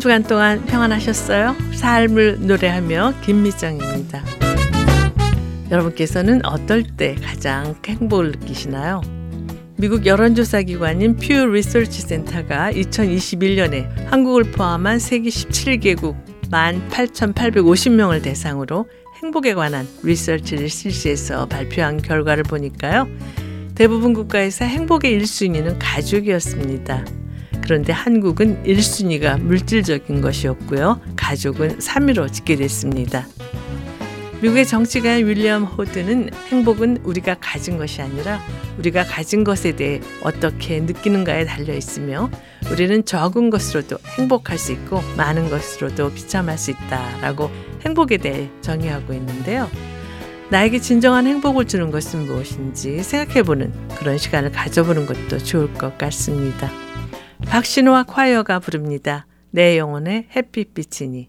한 주간 동안 평안하셨어요? 삶을 노래하며 김미정입니다. 여러분께서는 어떨 때 가장 행복을 느끼시나요? 미국 여론조사 기관인 퓨 리서치 센터가 2021년에 한국을 포함한 세계 17개국 18,850명을 대상으로 행복에 관한 리서치를 실시해서 발표한 결과를 보니까요. 대부분 국가에서 행복의 1순위는 가족이었습니다. 그런데 한국은 1순위가 물질적인 것이었고요. 가족은 3위로 짓게 됐습니다. 미국의 정치가인 윌리엄 호드는 행복은 우리가 가진 것이 아니라 우리가 가진 것에 대해 어떻게 느끼는가에 달려 있으며 우리는 적은 것으로도 행복할 수 있고 많은 것으로도 비참할 수 있다라고 행복에 대해 정의하고 있는데요. 나에게 진정한 행복을 주는 것은 무엇인지 생각해보는 그런 시간을 가져보는 것도 좋을 것 같습니다. 박신호와 콰이어가 부릅니다. 내 영혼의 햇빛빛이니.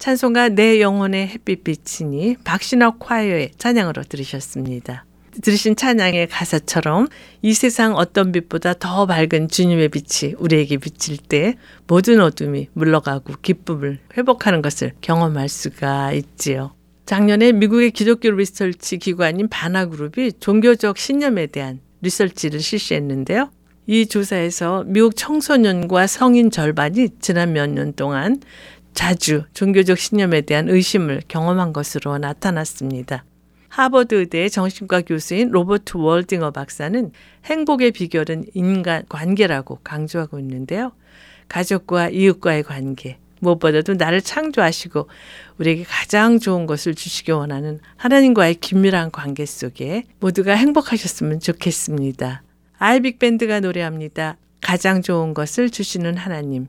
찬송가 내 영혼의 햇빛빛이니 박신학 콰이어의 찬양으로 들으셨습니다. 들으신 찬양의 가사처럼 이 세상 어떤 빛보다 더 밝은 주님의 빛이 우리에게 비칠 때 모든 어둠이 물러가고 기쁨을 회복하는 것을 경험할 수가 있지요. 작년에 미국의 기독교 리서치 기관인 바나그룹이 종교적 신념에 대한 리서치를 실시했는데요. 이 조사에서 미국 청소년과 성인 절반이 지난 몇 년 동안 자주 종교적 신념에 대한 의심을 경험한 것으로 나타났습니다. 하버드 의대 정신과 교수인 로버트 월딩어 박사는 행복의 비결은 인간 관계라고 강조하고 있는데요. 가족과 이웃과의 관계, 무엇보다도 나를 창조하시고 우리에게 가장 좋은 것을 주시기 원하는 하나님과의 긴밀한 관계 속에 모두가 행복하셨으면 좋겠습니다. 아이빅 밴드가 노래합니다. 가장 좋은 것을 주시는 하나님.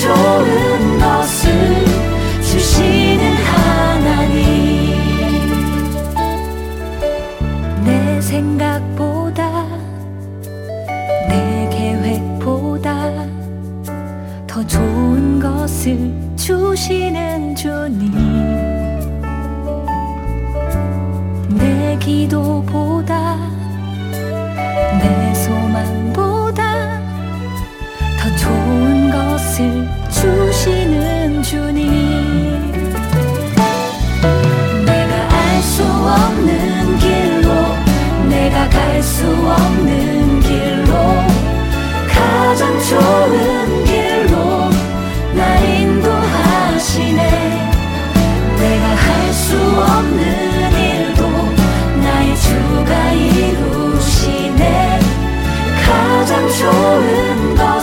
좋은 것을 주시는 하나님. 내 생각보다 내 계획보다 더 좋은 것을 주시는 주님. 내 기도보다 수 없는 길로 가장 좋은 길로 나 인도하시네. 내가 할 수 없는 일도 나의 주가 이루시네. 가장 좋은 것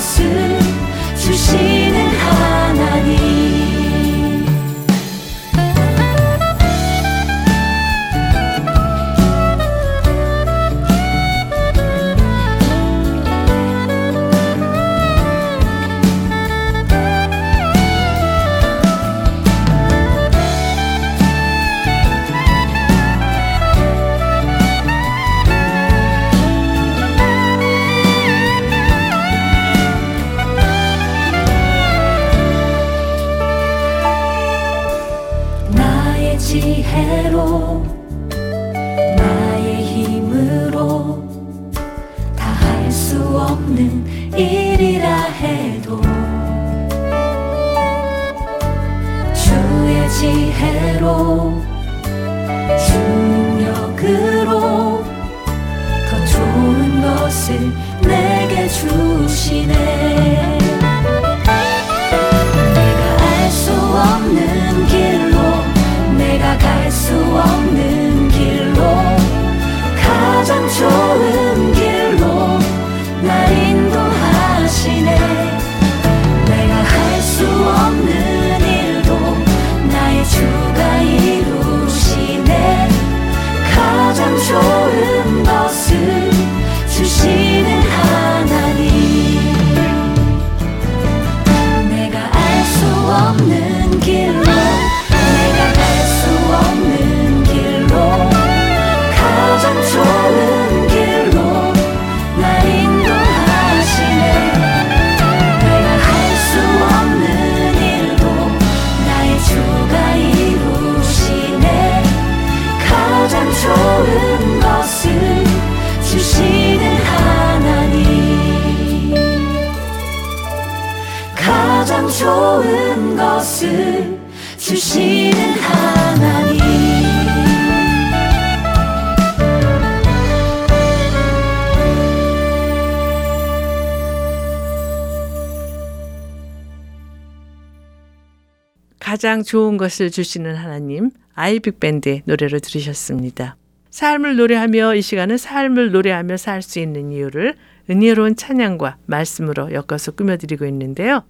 좋은 것을 주시는 하나님 아이빅밴드의 노래로 들으셨습니다. 삶을 노래하며 이 시간은 삶을 노래하며 살 수 있는 이유를 은혜로운 찬양과 말씀으로 엮어서 꾸며드리고 있는데요.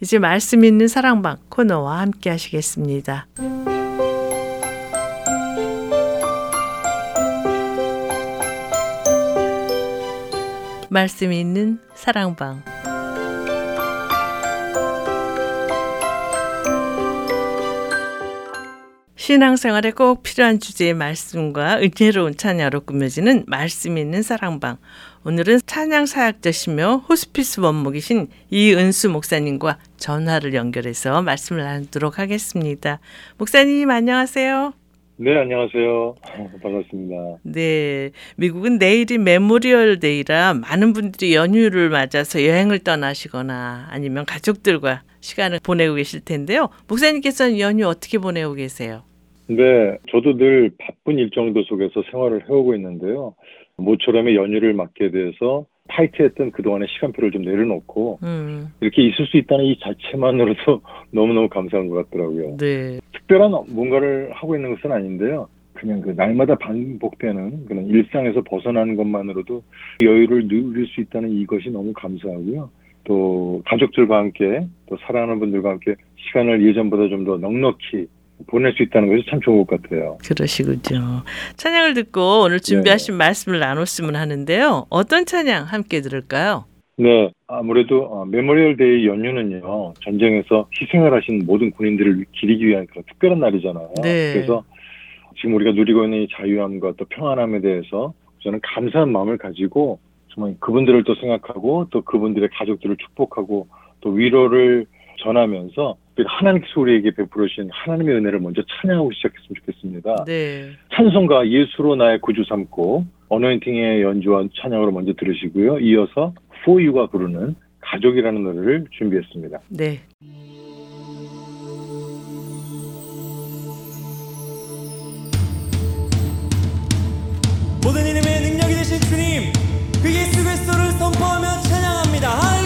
이제 말씀 있는 사랑방 코너와 함께 하시겠습니다. 말씀 있는 사랑방 신앙생활에 꼭 필요한 주제의 말씀과 은혜로운 찬양으로 꾸며지는 말씀 있는 사랑방. 오늘은 찬양 사역자시며 호스피스 원목이신 이은수 목사님과 전화를 연결해서 말씀을 나누도록 하겠습니다. 목사님 안녕하세요. 네, 안녕하세요. 반갑습니다. 네, 미국은 내일이 Memorial Day라 많은 분들이 연휴를 맞아서 여행을 떠나시거나 아니면 가족들과 시간을 보내고 계실 텐데요. 목사님께서는 연휴 어떻게 보내고 계세요? 네, 저도 늘 바쁜 일정도 속에서 생활을 해오고 있는데요. 모처럼의 연휴를 맞게 돼서 타이트했던 그동안의 시간표를 좀 내려놓고 음, 이렇게 있을 수 있다는 이 자체만으로도 너무너무 감사한 것 같더라고요. 네, 특별한 뭔가를 하고 있는 것은 아닌데요. 그냥 그 날마다 반복되는 그런 일상에서 벗어나는 것만으로도 여유를 누릴 수 있다는 이것이 너무 감사하고요. 또 가족들과 함께 또 사랑하는 분들과 함께 시간을 예전보다 좀 더 넉넉히 보낼 수 있다는 것이 참 좋은 것 같아요. 그러시군요. 찬양을 듣고 오늘 준비하신 말씀을 나눴으면 하는데요. 어떤 찬양 함께 들을까요? 네, 아무래도 어, Memorial Day 연휴는요 전쟁에서 희생을 하신 모든 군인들을 기리기 위한 그런 특별한 날이잖아요. 네. 그래서 지금 우리가 누리고 있는 이 자유함과 또 평안함에 대해서 저는 감사한 마음을 가지고 정말 그분들을 또 생각하고 또 그분들의 가족들을 축복하고 또 위로를 전하면서 하나님께서 우리에게 베풀어 주신 하나님의 은혜를 먼저 찬양하고 시작했으면 좋겠습니다. 네. 찬송가 예수로 나의 구주 삼고 어노인팅의 연주와 찬양으로 먼저 들으시고요. 이어서 포유가 부르는 가족이라는 노래를 준비했습니다. 네. 모든 이름의 능력이 되신 주님 그 예수 그리스도를 선포하며 찬양합니다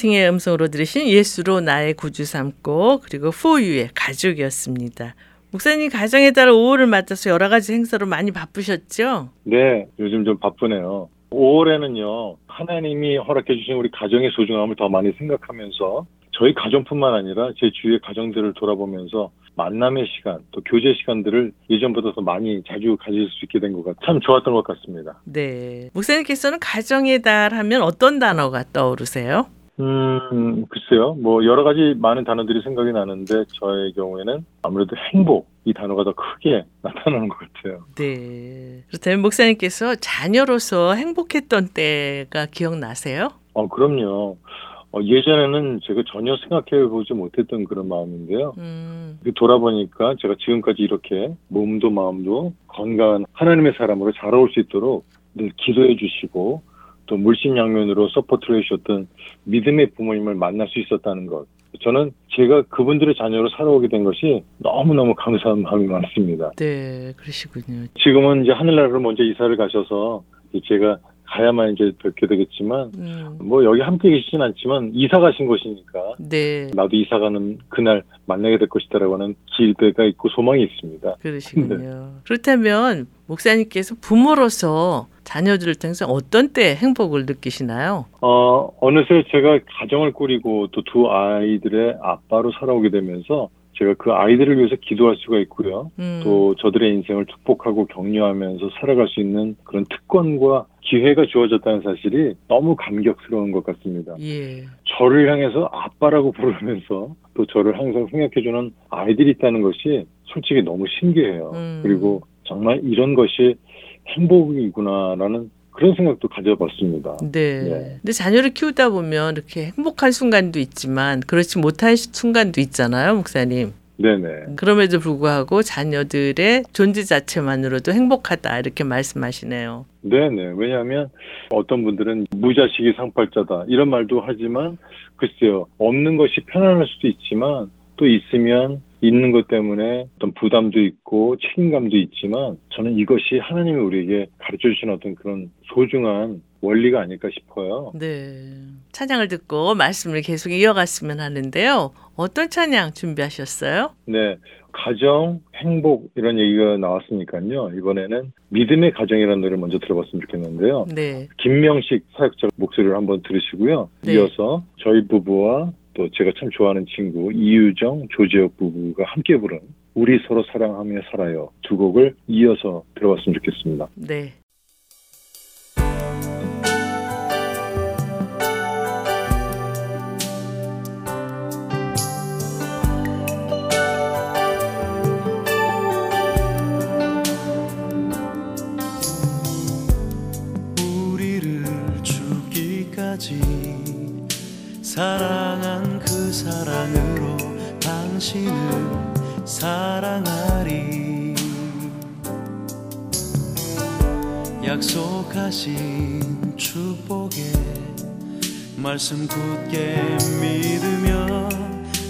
어노인팅의 음성으로 들으신 예수로 나의 구주 삼고 그리고 포유의 가족이었습니다. 목사님 가정에 따라 5월을 맞아서 여러 가지 행사로 많이 바쁘셨죠? 네, 요즘 좀 바쁘네요. 5월에는요, 하나님이 허락해 주신 우리 가정의 소중함을 더 많이 생각하면서 저희 가정뿐만 아니라 제 주위의 가정들을 돌아보면서 만남의 시간, 또 교제 시간들을 예전보다 더 많이 자주 가질 수 있게 된 것 같아요. 참 좋았던 것 같습니다. 네. 목사님께서는 가정의 달 하면 어떤 단어가 떠오르세요? 음, 글쎄요. 뭐 여러 가지 많은 단어들이 생각이 나는데 저의 경우에는 아무래도 행복 이 단어가 더 크게 나타나는 것 같아요. 네. 그렇다면 목사님께서 자녀로서 행복했던 때가 기억나세요? 어, 그럼요. 어, 예전에는 제가 전혀 생각해 보지 못했던 그런 마음인데요. 음, 그 돌아보니까 제가 지금까지 이렇게 몸도 마음도 건강한 하나님의 사람으로 자라올 수 있도록 늘 기도해 주시고 또 물심양면으로 support를 해주셨던 믿음의 부모님을 만날 수 있었다는 것. 저는 제가 그분들의 자녀로 살아오게 된 것이 너무너무 감사한 마음이 많습니다. 네, 그러시군요. 지금은 이제 하늘나라로 먼저 이사를 가셔서 제가 가야만 이제 뵙게 되겠지만 음, 뭐 여기 함께 계시진 않지만 이사 가신 곳이니까 네, 나도 이사 가는 그날 만나게 될 것이다라고 하는 기대가 있고 소망이 있습니다. 그러시군요. 그렇다면 목사님께서 부모로서 자녀들을 통해서 어떤 때 행복을 느끼시나요? 어, 어느새 제가 가정을 꾸리고 또 두 아이들의 아빠로 살아오게 되면서 제가 그 아이들을 위해서 기도할 수가 있고요. 음, 또 저들의 인생을 축복하고 격려하면서 살아갈 수 있는 그런 특권과 기회가 주어졌다는 사실이 너무 감격스러운 것 같습니다. 예, 저를 향해서 아빠라고 부르면서 또 저를 항상 생각해주는 아이들이 있다는 것이 솔직히 너무 신기해요. 음. 그리고 정말 이런 것이 행복이구나라는 그런 생각도 가져봤습니다. 네. 네. 근데 자녀를 키우다 보면 이렇게 행복한 순간도 있지만 그렇지 못한 시- 순간도 있잖아요, 목사님. 네네. 그럼에도 불구하고 자녀들의 존재 자체만으로도 행복하다 이렇게 말씀하시네요. 네네. 왜냐하면 어떤 분들은 무자식이 상팔자다 이런 말도 하지만 글쎄요. 없는 것이 편안할 수도 있지만 또 있으면 있는 것 때문에 어떤 부담도 있고 책임감도 있지만 저는 이것이 하나님이 우리에게 가르쳐 주신 어떤 그런 소중한 원리가 아닐까 싶어요. 네. 찬양을 듣고 말씀을 계속 이어갔으면 하는데요. 어떤 찬양 준비하셨어요? 네. 가정, 행복 이런 얘기가 나왔으니까요. 이번에는 믿음의 가정이라는 노래를 먼저 들어봤으면 좋겠는데요. 네. 김명식 사역자 목소리를 한번 들으시고요. 네. 이어서 저희 부부와 또 제가 참 좋아하는 친구 이유정, 조재혁 부부가 함께 부른 우리 서로 사랑하며 살아요 두 곡을 이어서 들어봤으면 좋겠습니다. 네. 약속하신 축복의 말씀 굳게 믿으며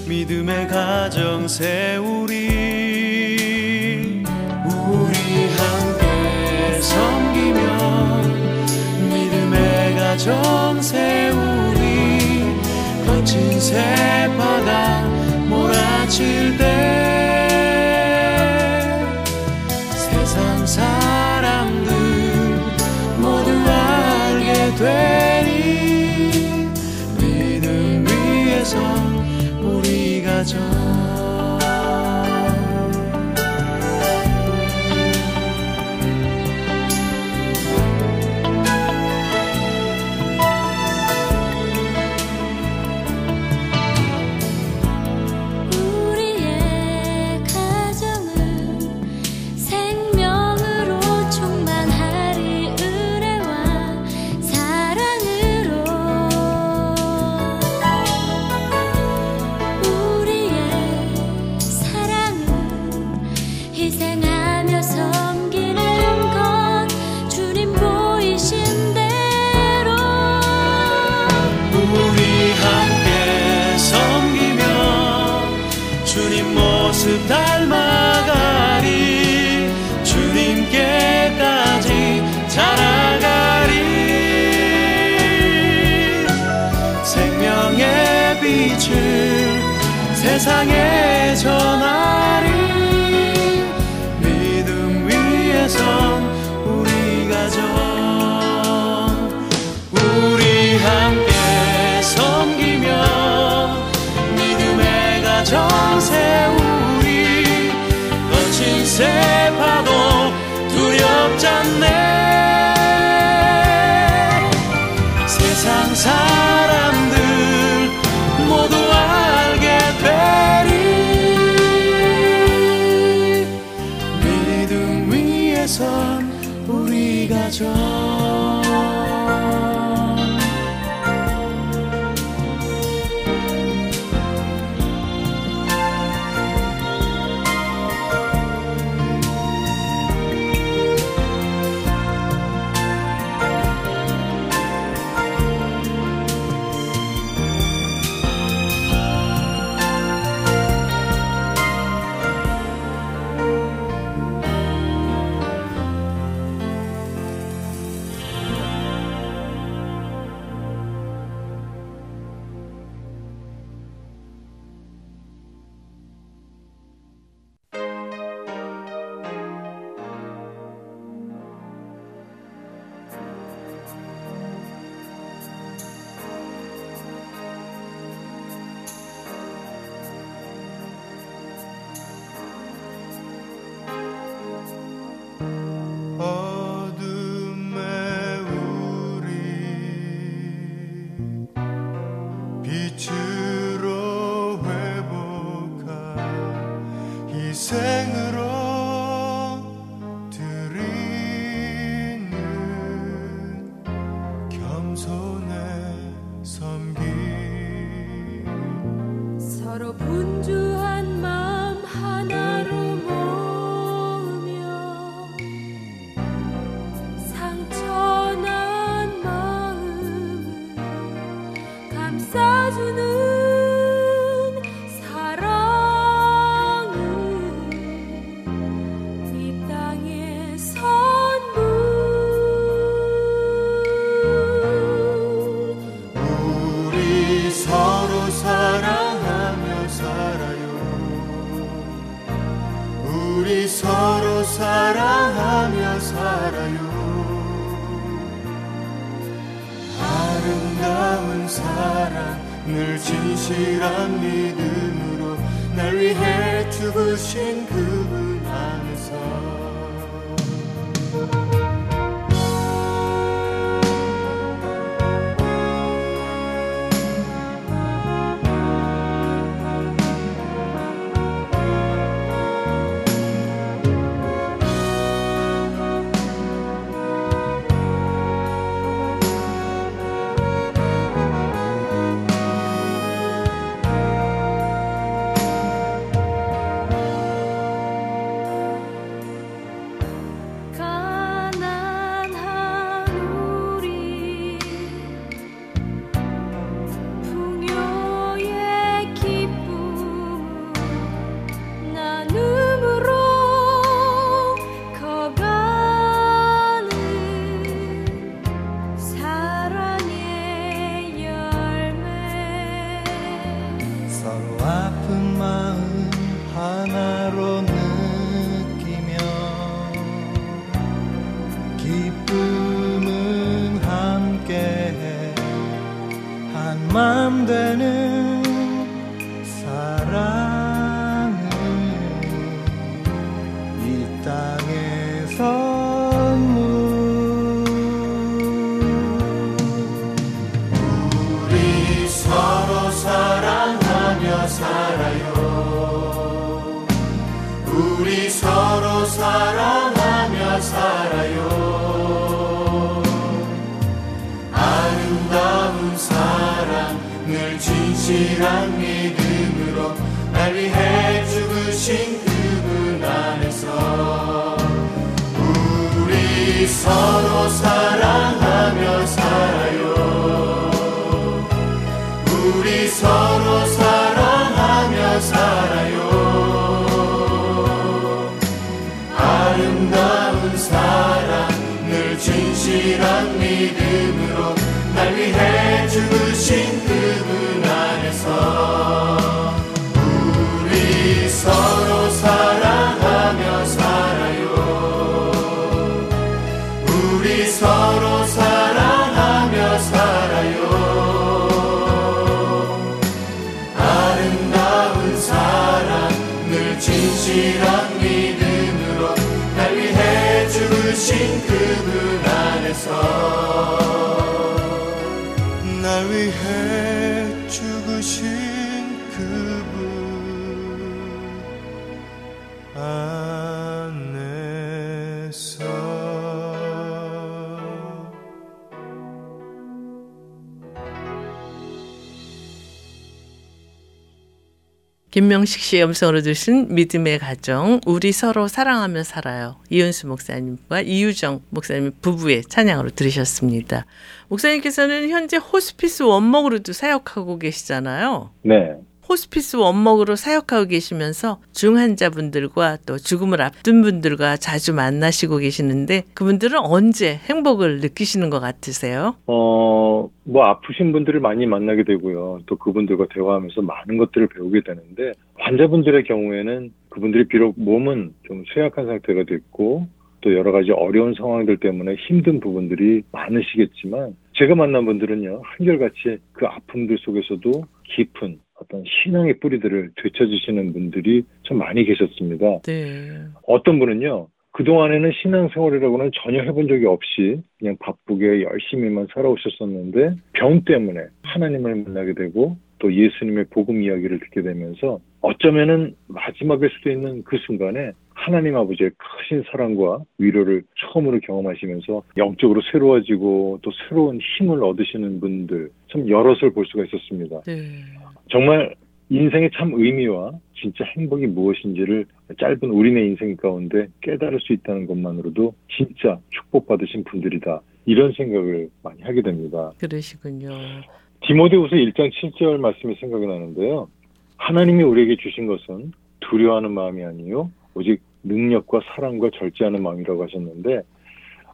믿음의 가정 세우리. 우리 함께 섬기면 믿음의 가정 세우리. 거친 새바다 몰아칠 때 세상에 생을 김명식 씨의 음성으로 들으신 믿음의 가정 우리 서로 사랑하며 살아요. 이은수 목사님과 이유정 목사님 부부의 찬양으로 들으셨습니다. 목사님께서는 현재 호스피스 원목으로도 사역하고 계시잖아요. 네. 호스피스 원목으로 사역하고 계시면서 중환자분들과 또 죽음을 앞둔 분들과 자주 만나시고 계시는데 그분들은 언제 행복을 느끼시는 것 같으세요? 어, 뭐 아프신 분들을 많이 만나게 되고요. 또 그분들과 대화하면서 많은 것들을 배우게 되는데 환자분들의 경우에는 그분들이 비록 몸은 좀 쇠약한 상태가 됐고 또 여러 가지 어려운 상황들 때문에 힘든 부분들이 많으시겠지만 제가 만난 분들은요 한결같이 그 아픔들 속에서도 깊은 어떤 신앙의 뿌리들을 되찾으시는 분들이 참 많이 계셨습니다. 네. 어떤 분은요, 그동안에는 신앙생활이라고는 전혀 해본 적이 없이 그냥 바쁘게 열심히만 살아오셨었는데 병 때문에 하나님을 만나게 되고 또 예수님의 복음 이야기를 듣게 되면서 어쩌면은 마지막일 수도 있는 그 순간에 하나님 아버지의 크신 사랑과 위로를 처음으로 경험하시면서 영적으로 새로워지고 또 새로운 힘을 얻으시는 분들 참 여럿을 볼 수가 있었습니다. 네. 정말 인생의 참 의미와 진짜 행복이 무엇인지를 짧은 우리네 인생 가운데 깨달을 수 있다는 것만으로도 진짜 축복받으신 분들이다. 이런 생각을 많이 하게 됩니다. 그러시군요. 디모데후서 1장 7절 말씀이 생각이 나는데요. 하나님이 우리에게 주신 것은 두려워하는 마음이 아니요 오직 능력과 사랑과 절제하는 마음이라고 하셨는데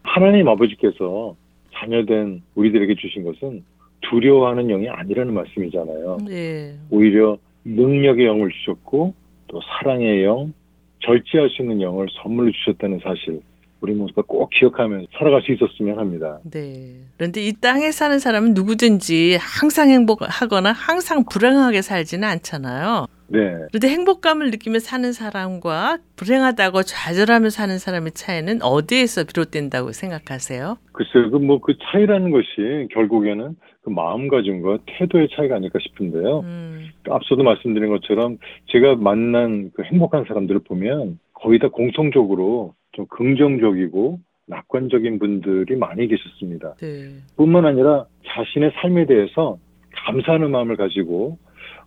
하나님 아버지께서 자녀된 우리들에게 주신 것은 두려워하는 영이 아니라는 말씀이잖아요. 네. 오히려 능력의 영을 주셨고 또 사랑의 영, 절제할 수 있는 영을 선물로 주셨다는 사실 우리 모두가 꼭 기억하면서 살아갈 수 있었으면 합니다. 네. 그런데 이 땅에 사는 사람은 누구든지 항상 행복하거나 항상 불행하게 살지는 않잖아요. 네, 그런데 행복감을 느끼며 사는 사람과 불행하다고 좌절하며 사는 사람의 차이는 어디에서 비롯된다고 생각하세요? 글쎄요, 그 뭐 그 차이라는 것이 결국에는 그 마음가짐과 태도의 차이가 아닐까 싶은데요. 음, 앞서도 말씀드린 것처럼 제가 만난 그 행복한 사람들을 보면 거의 다 공통적으로 좀 긍정적이고 낙관적인 분들이 많이 계셨습니다. 네. 뿐만 아니라 자신의 삶에 대해서 감사하는 마음을 가지고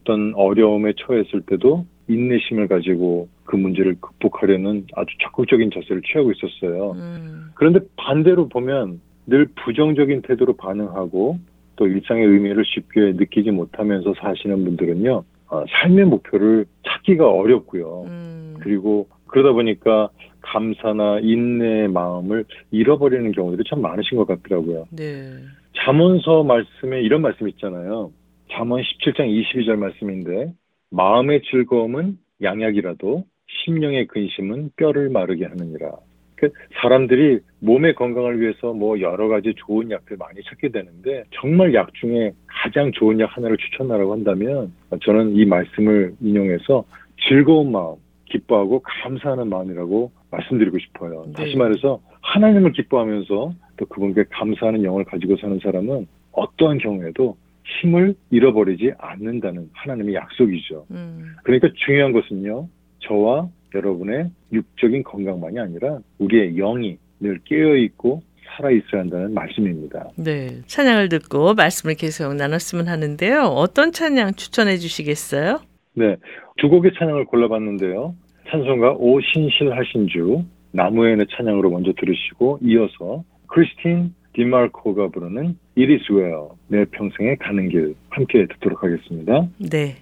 어떤 어려움에 처했을 때도 인내심을 가지고 그 문제를 극복하려는 아주 적극적인 자세를 취하고 있었어요. 음, 그런데 반대로 보면 늘 부정적인 태도로 반응하고 또 일상의 의미를 쉽게 느끼지 못하면서 사시는 분들은요, 어, 삶의 목표를 찾기가 어렵고요. 음, 그리고 그러다 보니까 감사나 인내의 마음을 잃어버리는 경우들이 참 많으신 것 같더라고요. 네. 잠언서 말씀에 이런 말씀 있잖아요. 잠언 17장 22절 말씀인데 마음의 즐거움은 양약이라도 심령의 근심은 뼈를 마르게 하느니라. 그 사람들이 몸의 건강을 위해서 뭐 여러 가지 좋은 약들 많이 찾게 되는데 정말 약 중에 가장 좋은 약 하나를 추천하라고 한다면 저는 이 말씀을 인용해서 즐거운 마음, 기뻐하고 감사하는 마음이라고 말씀드리고 싶어요. 네. 다시 말해서 하나님을 기뻐하면서 또 그분께 감사하는 영을 가지고 사는 사람은 어떠한 경우에도 힘을 잃어버리지 않는다는 하나님의 약속이죠. 음, 그러니까 중요한 것은요, 저와 여러분의 육적인 건강만이 아니라 우리의 영이 늘 깨어 있고 살아 있어야 한다는 말씀입니다. 네. 찬양을 듣고 말씀을 계속 나눴으면 하는데요. 어떤 찬양 추천해 주시겠어요? 네, 두 곡의 찬양을 골라봤는데요. 찬송가 오 신실하신 주, 나무에는 찬양으로 먼저 들으시고 이어서 크리스틴 디마르코가 부르는 It is well, 내 평생에 가는 길 함께 듣도록 하겠습니다. 네.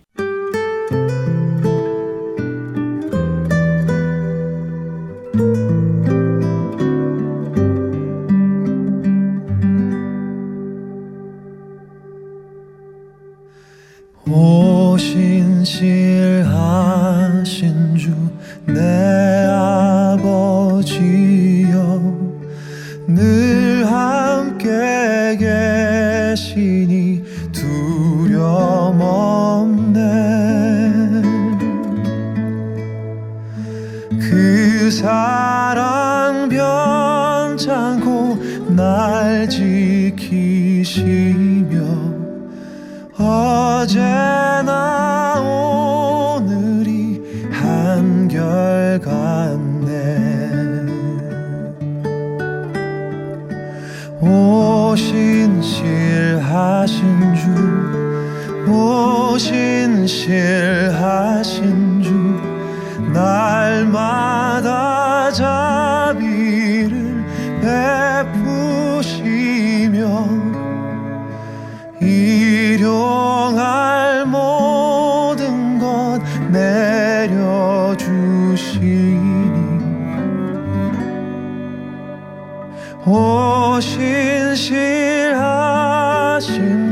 오신실하신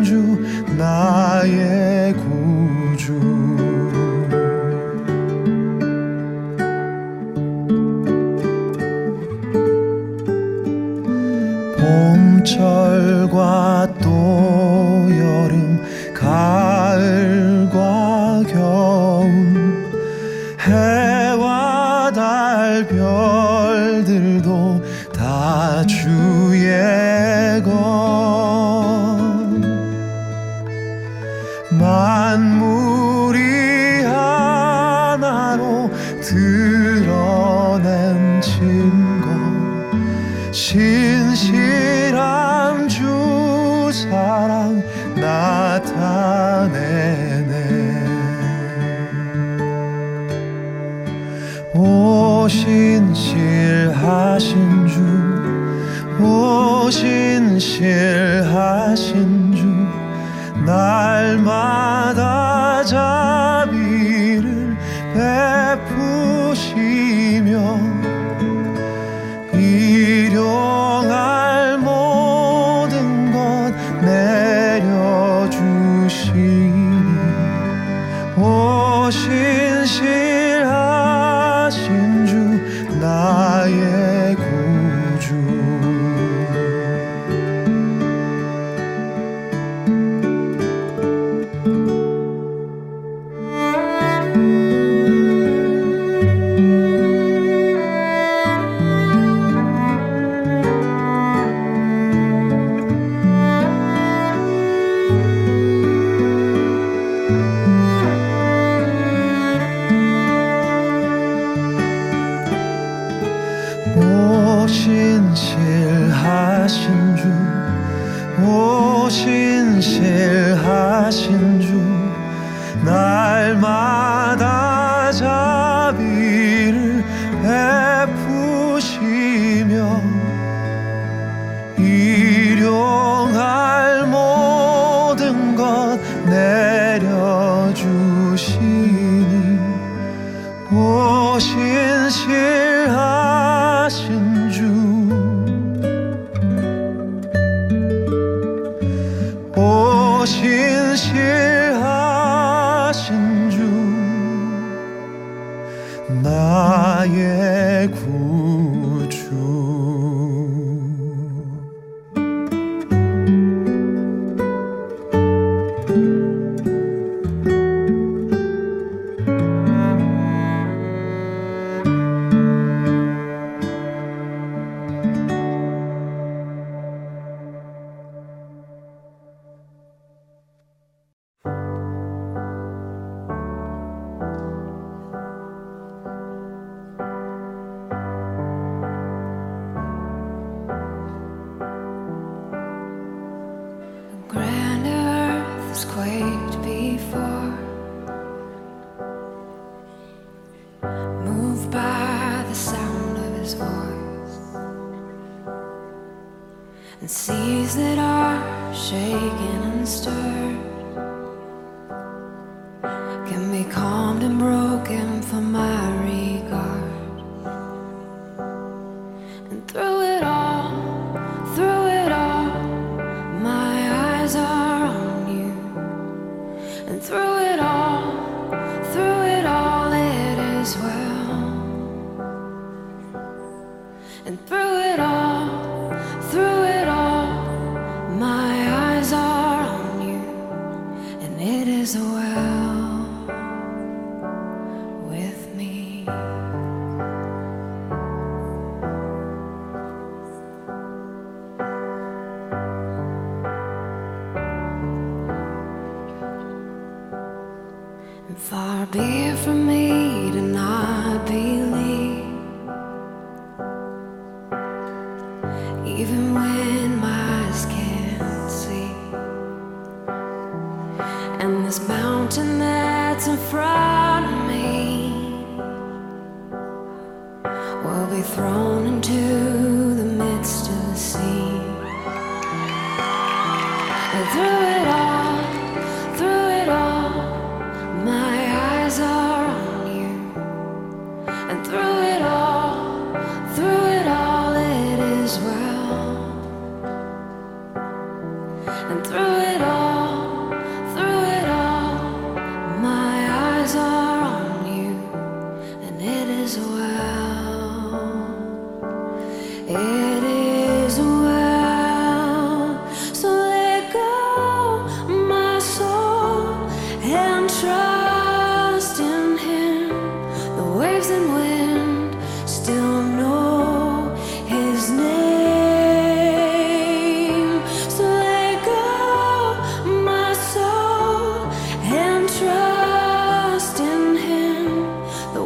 주 나의 구주. 봄철과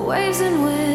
waves and wind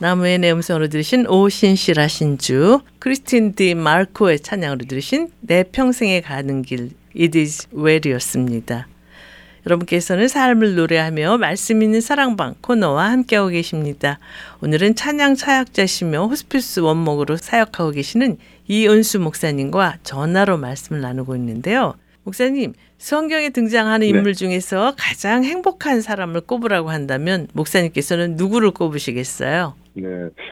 나무의 내 음성으로 들으신 오신시라 신주, 크리스틴 디 마르코의 찬양으로 들으신 내 평생에 가는 길 It is well이었습니다. 여러분께서는 삶을 노래하며 말씀 있는 사랑방 코너와 함께하고 계십니다. 오늘은 찬양 사역자시며 호스피스 원목으로 사역하고 계시는 이은수 목사님과 전화로 말씀을 나누고 있는데요. 목사님, 성경에 등장하는 네. 인물 중에서 가장 행복한 사람을 꼽으라고 한다면 목사님께서는 누구를 꼽으시겠어요? 네,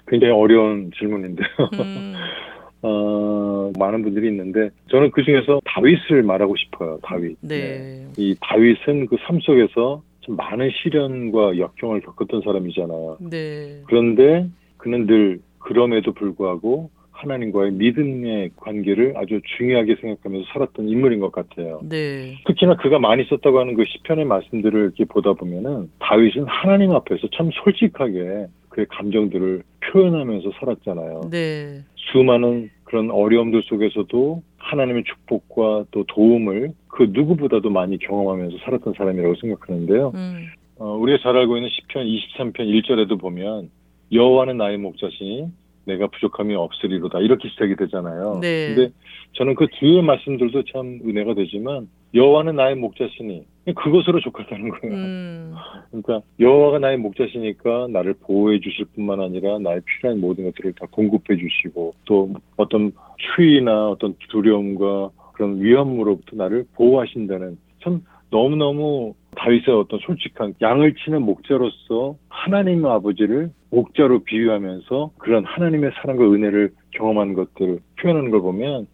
굉장히 어려운 질문인데요. 음, 어, 많은 분들이 있는데 저는 그 중에서 다윗을 말하고 싶어요. 다윗. 네. 이 다윗은 그 삶 속에서 참 많은 시련과 역경을 겪었던 사람이잖아요. 네. 그런데 그는 늘 그럼에도 불구하고 하나님과의 믿음의 관계를 아주 중요하게 생각하면서 살았던 인물인 것 같아요. 네. 특히나 그가 많이 썼다고 하는 그 시편의 말씀들을 이렇게 보다 보면은 다윗은 하나님 앞에서 참 솔직하게 그의 감정들을 표현하면서 살았잖아요. 네. 수많은 그런 어려움들 속에서도 하나님의 축복과 또 도움을 그 누구보다도 많이 경험하면서 살았던 사람이라고 생각하는데요. 음, 어, 우리가 잘 알고 있는 시편 23편 1절에도 보면 여호와는 나의 목자시니 내가 부족함이 없으리로다 이렇게 시작이 되잖아요. 네. 근데 저는 그 뒤에 말씀들도 참 은혜가 되지만 여호와는 나의 목자시니 그것으로 족하다는 거예요. 음, 그러니까 여호와가 나의 목자시니까 나를 보호해 주실 뿐만 아니라 나의 필요한 모든 것들을 다 공급해 주시고 또 어떤 추위나 어떤 두려움과 그런 위험으로부터 나를 보호하신다는 참 너무너무 다윗의 어떤 솔직한 양을 치는 목자로서 하나님 아버지를 목자로 비유하면서 그런 하나님의 사랑과 은혜를 경험한 것들을 표현하는 걸 보면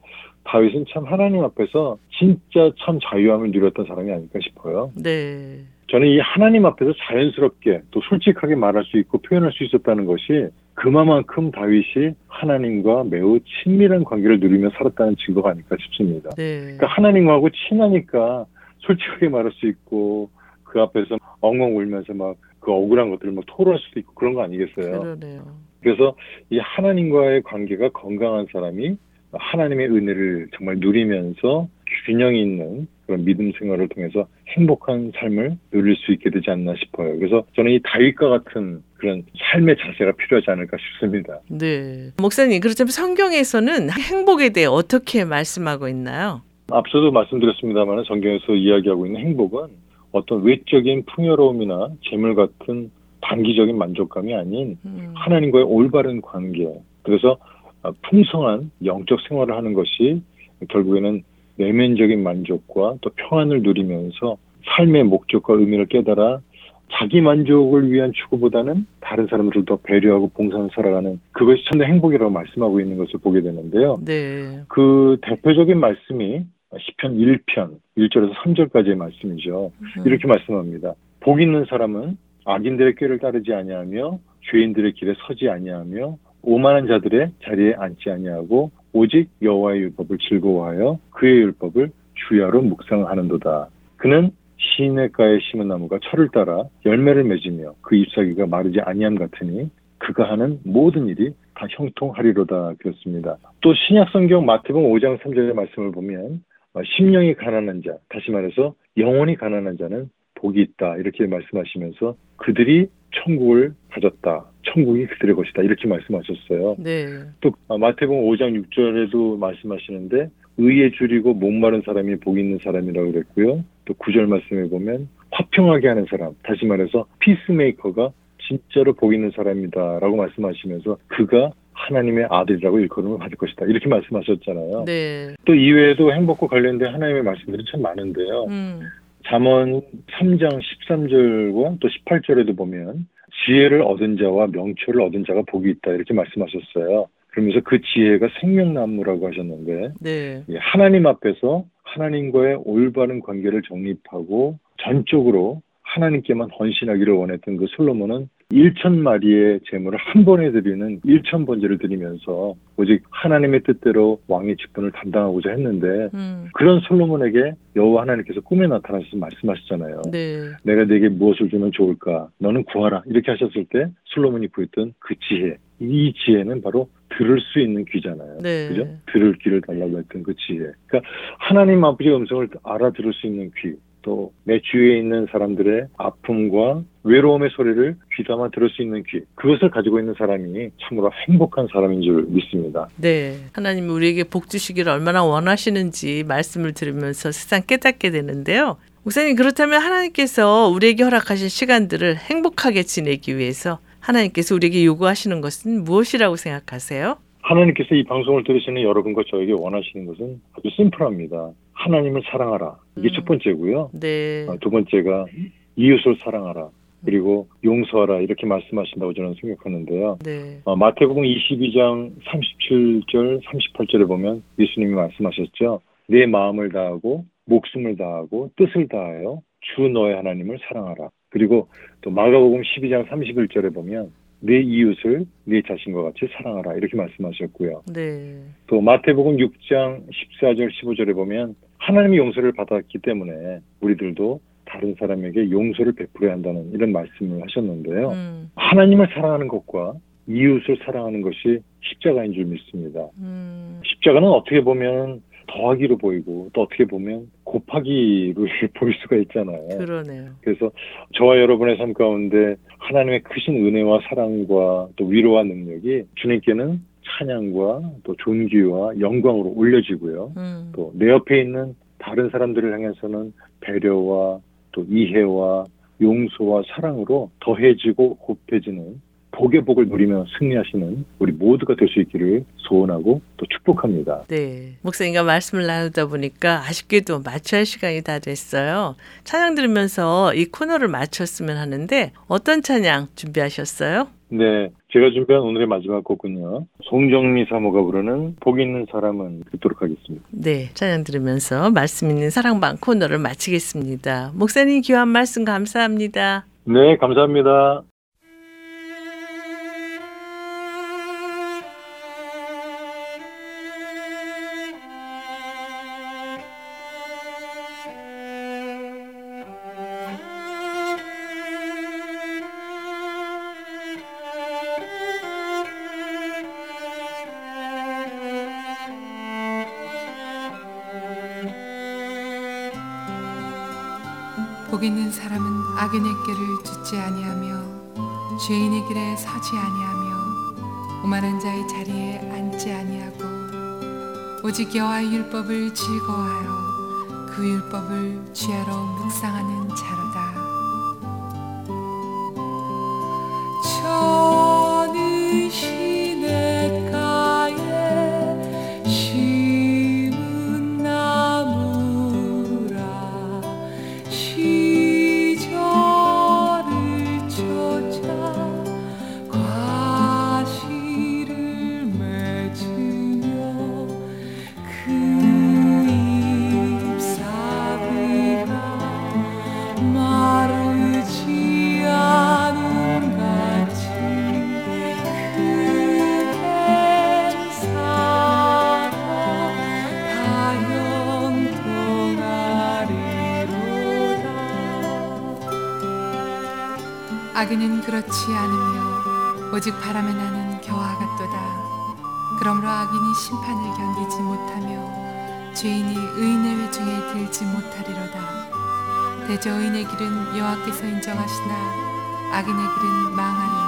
다윗은 참 하나님 앞에서 진짜 참 자유함을 누렸던 사람이 아닐까 싶어요. 네. 저는 이 하나님 앞에서 자연스럽게 또 솔직하게 말할 수 있고 표현할 수 있었다는 것이 그만큼 다윗이 하나님과 매우 친밀한 관계를 누리며 살았다는 증거가 아닐까 싶습니다. 네. 그러니까 하나님하고 친하니까 솔직하게 말할 수 있고 그 앞에서 엉엉 울면서 막 그 억울한 것들을 막 토로할 수도 있고 그런 거 아니겠어요? 그러네요. 그래서 이 하나님과의 관계가 건강한 사람이 하나님의 은혜를 정말 누리면서 균형 있는 그런 믿음 생활을 통해서 행복한 삶을 누릴 수 있게 되지 않나 싶어요. 그래서 저는 이 다윗과 같은 그런 삶의 자세가 필요하지 않을까 싶습니다. 네. 목사님, 그렇다면 성경에서는 행복에 대해 어떻게 말씀하고 있나요? 앞서도 말씀드렸습니다만 성경에서 이야기하고 있는 행복은 어떤 외적인 풍요로움이나 재물 같은 단기적인 만족감이 아닌 음, 하나님과의 올바른 관계. 그래서 아, 풍성한 영적 생활을 하는 것이 결국에는 내면적인 만족과 또 평안을 누리면서 삶의 목적과 의미를 깨달아 자기 만족을 위한 추구보다는 다른 사람들을 더 배려하고 봉사하는 살아가는 그것이 참 행복이라고 말씀하고 있는 것을 보게 되는데요. 네. 그 대표적인 말씀이 시편 1편 1절에서 3절까지의 말씀이죠. 음, 이렇게 말씀합니다. 복 있는 사람은 악인들의 꾀를 따르지 아니하며 죄인들의 길에 서지 아니하며 오만한 자들의 자리에 앉지 아니하고 오직 여호와의 율법을 즐거워하여 그의 율법을 주야로 묵상하는도다. 그는 시냇가에 심은 나무가 철을 따라 열매를 맺으며 그 잎사귀가 마르지 아니함 같으니 그가 하는 모든 일이 다 형통하리로다 그렇습니다. 또 신약성경 마태복음 5장 3절의 말씀을 보면 어, 심령이 가난한 자, 다시 말해서 영혼이 가난한 자는 복이 있다 이렇게 말씀하시면서 그들이 천국을 가졌다. 천국이 그들의 것이다. 이렇게 말씀하셨어요. 네. 또 아, 마태복음 5장 6절에도 말씀하시는데 의에 줄이고 목마른 사람이 복 있는 사람이라고 그랬고요. 또 9절 말씀에 보면 화평하게 하는 사람, 다시 말해서 피스메이커가 진짜로 복 있는 사람이다라고 말씀하시면서 그가 하나님의 아들이라고 일컬음을 받을 것이다. 이렇게 말씀하셨잖아요. 네. 또 이외에도 행복과 관련된 하나님의 말씀들이 참 많은데요. 음, 잠언 3장 13절과 또 18절에도 보면 지혜를 얻은 자와 명철을 얻은 자가 복이 있다 이렇게 말씀하셨어요. 그러면서 그 지혜가 생명나무라고 하셨는데 네. 이 하나님 앞에서 하나님과의 올바른 관계를 정립하고 전적으로 하나님께만 헌신하기를 원했던 그 솔로몬은 1천 마리의 제물을 한 번에 드리는 1천 번제를 드리면서 오직 하나님의 뜻대로 왕의 직분을 담당하고자 했는데 음. 그런 솔로몬에게 여호와 하나님께서 꿈에 나타나셔서 말씀하시잖아요. 네. 내가 네게 무엇을 주면 좋을까? 너는 구하라. 이렇게 하셨을 때 솔로몬이 구했던 그 지혜. 이 지혜는 바로 들을 수 있는 귀잖아요. 네. 그죠? 들을 귀를 달라고 했던 그 지혜. 그러니까 하나님 아버지의 음성을 알아들을 수 있는 귀. 또 내 주위에 있는 사람들의 아픔과 외로움의 소리를 귀담아 들을 수 있는 귀. 그것을 가지고 있는 사람이 참으로 행복한 사람인 줄 믿습니다. 네. 하나님이 우리에게 복 주시기를 얼마나 원하시는지 말씀을 들으면서 세상 깨닫게 되는데요. 목사님 그렇다면 하나님께서 우리에게 허락하신 시간들을 행복하게 지내기 위해서 하나님께서 우리에게 요구하시는 것은 무엇이라고 생각하세요? 하나님께서 이 방송을 들으시는 여러분과 저에게 원하시는 것은 아주 심플합니다. 하나님을 사랑하라. 이게 음. 첫 번째고요. 네. 어, 두 번째가 이웃을 사랑하라. 그리고 용서하라. 이렇게 말씀하신다고 저는 생각하는데요. 네. 어, 마태복음 22장 37절, 38절에 보면 예수님이 말씀하셨죠. 내 마음을 다하고 목숨을 다하고 뜻을 다하여 주 너의 하나님을 사랑하라. 그리고 또 마가복음 12장 31절에 보면 내 이웃을 내 자신과 같이 사랑하라. 이렇게 말씀하셨고요. 네. 또 마태복음 6장 14절 15절에 보면 하나님의 용서를 받았기 때문에 우리들도 다른 사람에게 용서를 베풀어야 한다는 이런 말씀을 하셨는데요. 음. 하나님을 사랑하는 것과 이웃을 사랑하는 것이 십자가인 줄 믿습니다. 음. 십자가는 어떻게 보면 더하기로 보이고 또 어떻게 보면 곱하기로 보일 수가 있잖아요. 그러네요. 그래서 저와 여러분의 삶 가운데 하나님의 크신 은혜와 사랑과 또 위로와 능력이 주님께는 찬양과 또 존귀와 영광으로 올려지고요. 음. 또내 옆에 있는 다른 사람들을 향해서는 배려와 또 이해와 용서와 사랑으로 더해지고 곱해지는 복의 복을 누리며 승리하시는 우리 모두가 될 수 있기를 소원하고 또 축복합니다. 네. 목사님과 말씀을 나누다 보니까 아쉽게도 마쳐야 할 시간이 다 됐어요. 찬양 들으면서 이 코너를 마쳤으면 하는데 어떤 찬양 준비하셨어요? 네, 제가 준비한 오늘의 마지막 곡은요. 송정미 사모가 부르는 복 있는 사람은 듣도록 하겠습니다. 네. 찬양 들으면서 말씀 있는 사랑방 코너를 마치겠습니다. 목사님 귀한 말씀 감사합니다. 네, 감사합니다. 악인의 길을 쫓지 아니하며 죄인의 길에 서지 아니하며 오만한 자의 자리에 앉지 아니하고 오직 여호와의 율법을 즐거워하여 그 율법을 주야로 묵상하는 자로다 그렇지 않으며 오직 바람에 나는 겨와 같도다. 그러므로 악인이 심판을 견디지 못하며 죄인이 의인의 회중에 들지 못하리로다. 대저 의인의 길은 여호와께서 인정하시나 악인의 길은 망하리로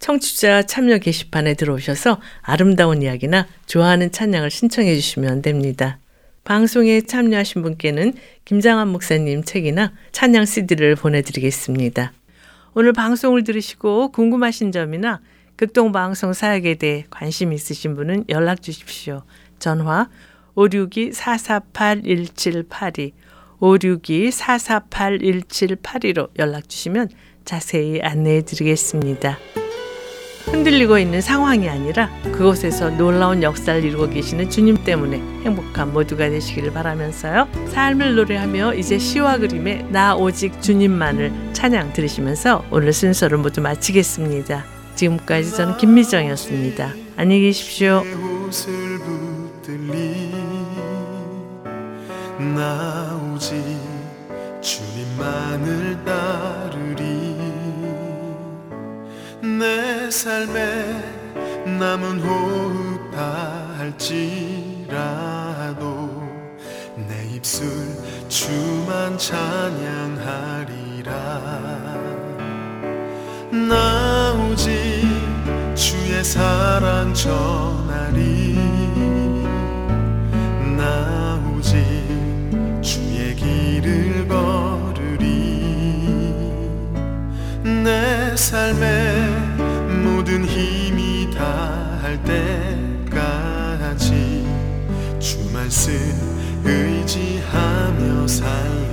청취자 참여 게시판에 들어오셔서 아름다운 이야기나 좋아하는 찬양을 신청해 주시면 됩니다. 방송에 참여하신 분께는 김장한 목사님 책이나 찬양 CD를 보내드리겠습니다. 오늘 방송을 들으시고 궁금하신 점이나 극동방송 사역에 대해 관심 있으신 분은 연락 주십시오. 전화 562-448-1782 562-448-1782로 연락 주시면 자세히 안내해 드리겠습니다. 흔들리고 있는 상황이 아니라 그곳에서 놀라운 역사를 이루고 계시는 주님 때문에 행복한 모두가 되시기를 바라면서요. 삶을 노래하며 이제 시와 그림의 나 오직 주님만을 찬양 들으시면서 오늘 순서를 모두 마치겠습니다. 지금까지 저는 김미정이었습니다. 안녕히 계십시오. 나 오직 주님만을 따르리 내 삶에 남은 호흡 다 할지라도 내 입술 주만 찬양하리라. 나 오직 주의 사랑 전하리. 나 오직 주의 길을 걸으리. 내 삶의 말씀 의지하며 살